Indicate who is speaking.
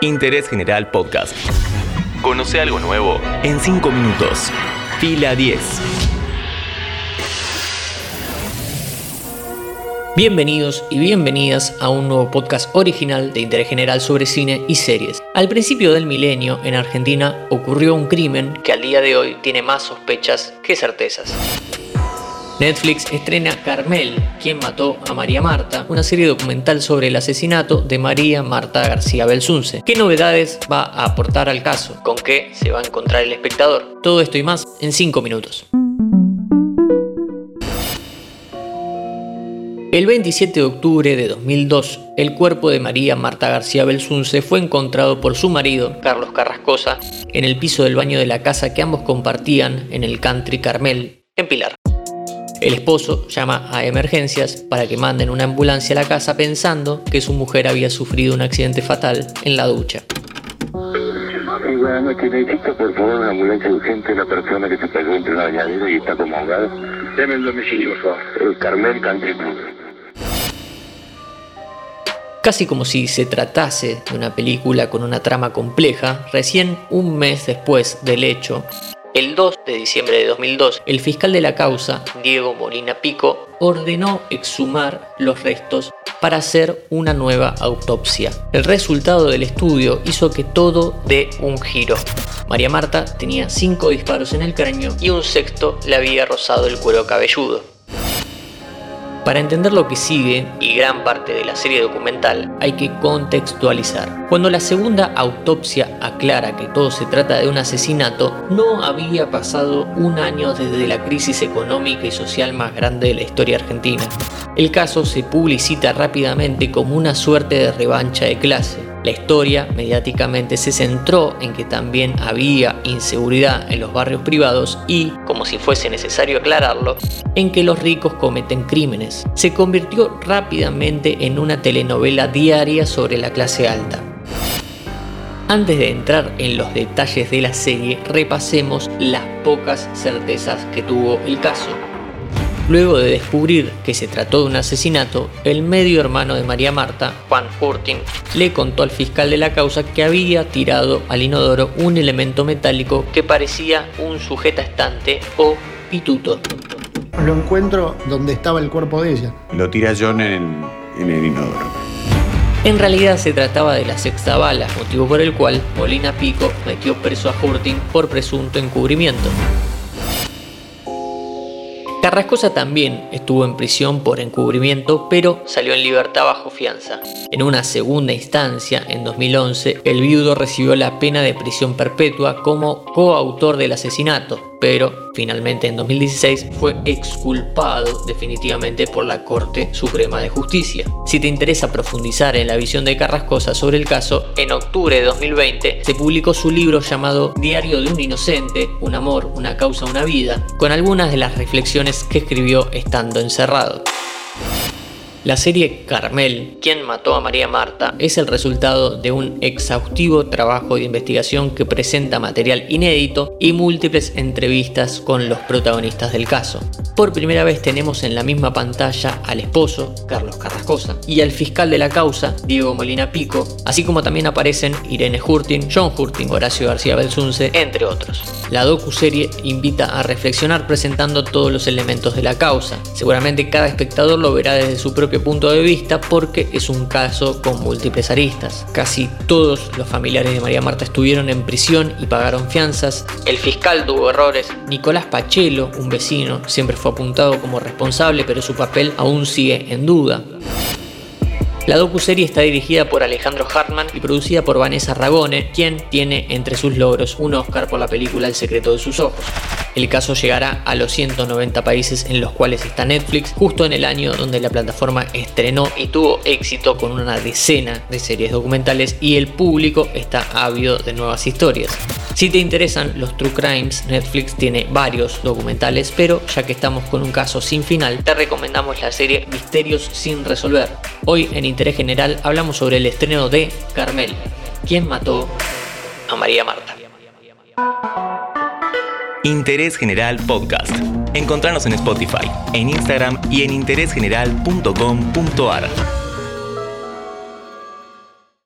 Speaker 1: Interés General Podcast. Conoce algo nuevo en 5 minutos. Fila 10.
Speaker 2: Bienvenidos y bienvenidas a un nuevo podcast original de interés general sobre cine y series. Al principio del milenio, en Argentina, ocurrió un crimen que al día de hoy tiene más sospechas que certezas. Netflix estrena Carmel, quien mató a María Marta, una serie documental sobre el asesinato de María Marta García Belsunce. ¿Qué novedades va a aportar al caso? ¿Con qué se va a encontrar el espectador? Todo esto y más en 5 minutos. El 27 de octubre de 2002, el cuerpo de María Marta García Belsunce fue encontrado por su marido, Carlos Carrascosa, en el piso del baño de la casa que ambos compartían en el country Carmel, en Pilar. El esposo llama a emergencias para que manden una ambulancia a la casa pensando que su mujer había sufrido un accidente fatal en la ducha.
Speaker 3: Sí, buenas noches. Necesito, por favor, una ambulancia urgente. La persona que se pegó entre la bañadera y está como ahogada. Deme el domicilio, por favor. El Carmel Country Club.
Speaker 2: Casi como si se tratase de una película con una trama compleja, recién un mes después del hecho, el 2 de diciembre de 2002, el fiscal de la causa, Diego Molina Pico, ordenó exhumar los restos para hacer una nueva autopsia. El resultado del estudio hizo que todo dé un giro. María Marta tenía cinco disparos en el cráneo y un sexto le había rozado el cuero cabelludo. Para entender lo que sigue y gran parte de la serie documental hay que contextualizar. Cuando la segunda autopsia aclara que todo se trata de un asesinato, no había pasado un año desde la crisis económica y social más grande de la historia argentina. El caso se publicita rápidamente como una suerte de revancha de clase la historia mediáticamente se centró en que también había inseguridad en los barrios privados y, como si fuese necesario aclararlo, en que los ricos cometen crímenes. Se convirtió rápidamente en una telenovela diaria sobre la clase alta. Antes de entrar en los detalles de la serie, repasemos las pocas certezas que tuvo el caso. Luego de descubrir que se trató de un asesinato, el medio hermano de María Marta, Juan Hurting, le contó al fiscal de la causa que había tirado al inodoro un elemento metálico que parecía un sujeta estante o pituto.
Speaker 4: Lo encuentro donde estaba el cuerpo de ella.
Speaker 5: Lo tira John en, en el inodoro.
Speaker 2: En realidad se trataba de la sexta bala, motivo por el cual Molina Pico metió preso a Hurting por presunto encubrimiento. Carrascosa también estuvo en prisión por encubrimiento, pero salió en libertad bajo fianza. En una segunda instancia, en 2011, el viudo recibió la pena de prisión perpetua como coautor del asesinato, pero finalmente en 2016 fue exculpado definitivamente por la Corte Suprema de Justicia. Si te interesa profundizar en la visión de Carrascosa sobre el caso, en octubre de 2020 se publicó su libro llamado Diario de un Inocente, un amor, una causa, una vida, con algunas de las reflexiones que escribió estando encerrado. La serie Carmel, ¿Quién mató a María Marta? es el resultado de un exhaustivo trabajo de investigación que presenta material inédito y múltiples entrevistas con los protagonistas del caso. Por primera vez tenemos en la misma pantalla al esposo, Carlos Carrascosa, y al fiscal de la causa, Diego Molina Pico, así como también aparecen Irene Hurting, John Hurting, Horacio García Belsunce, entre otros. La docu-serie invita a reflexionar presentando todos los elementos de la causa. Seguramente cada espectador lo verá desde su punto de vista porque es un caso con múltiples aristas. Casi todos los familiares de María Marta estuvieron en prisión y pagaron fianzas. El fiscal tuvo errores. Nicolás Pachelo, un vecino, siempre fue apuntado como responsable, pero su papel aún sigue en duda. La docuserie está dirigida por Alejandro Hartman y producida por Vanessa Ragone, quien tiene entre sus logros un Oscar por la película El secreto de sus ojos. El caso llegará a los 190 países en los cuales está Netflix, justo en el año donde la plataforma estrenó y tuvo éxito con una decena de series documentales y el público está ávido de nuevas historias. Si te interesan los True Crimes, Netflix tiene varios documentales, pero ya que estamos con un caso sin final, te recomendamos la serie Misterios sin resolver. Hoy en Interés General hablamos sobre el estreno de Carmel, quien mató a María Marta.
Speaker 1: Interés General Podcast. Encontrarnos en Spotify, en Instagram y en interésgeneral.com.ar.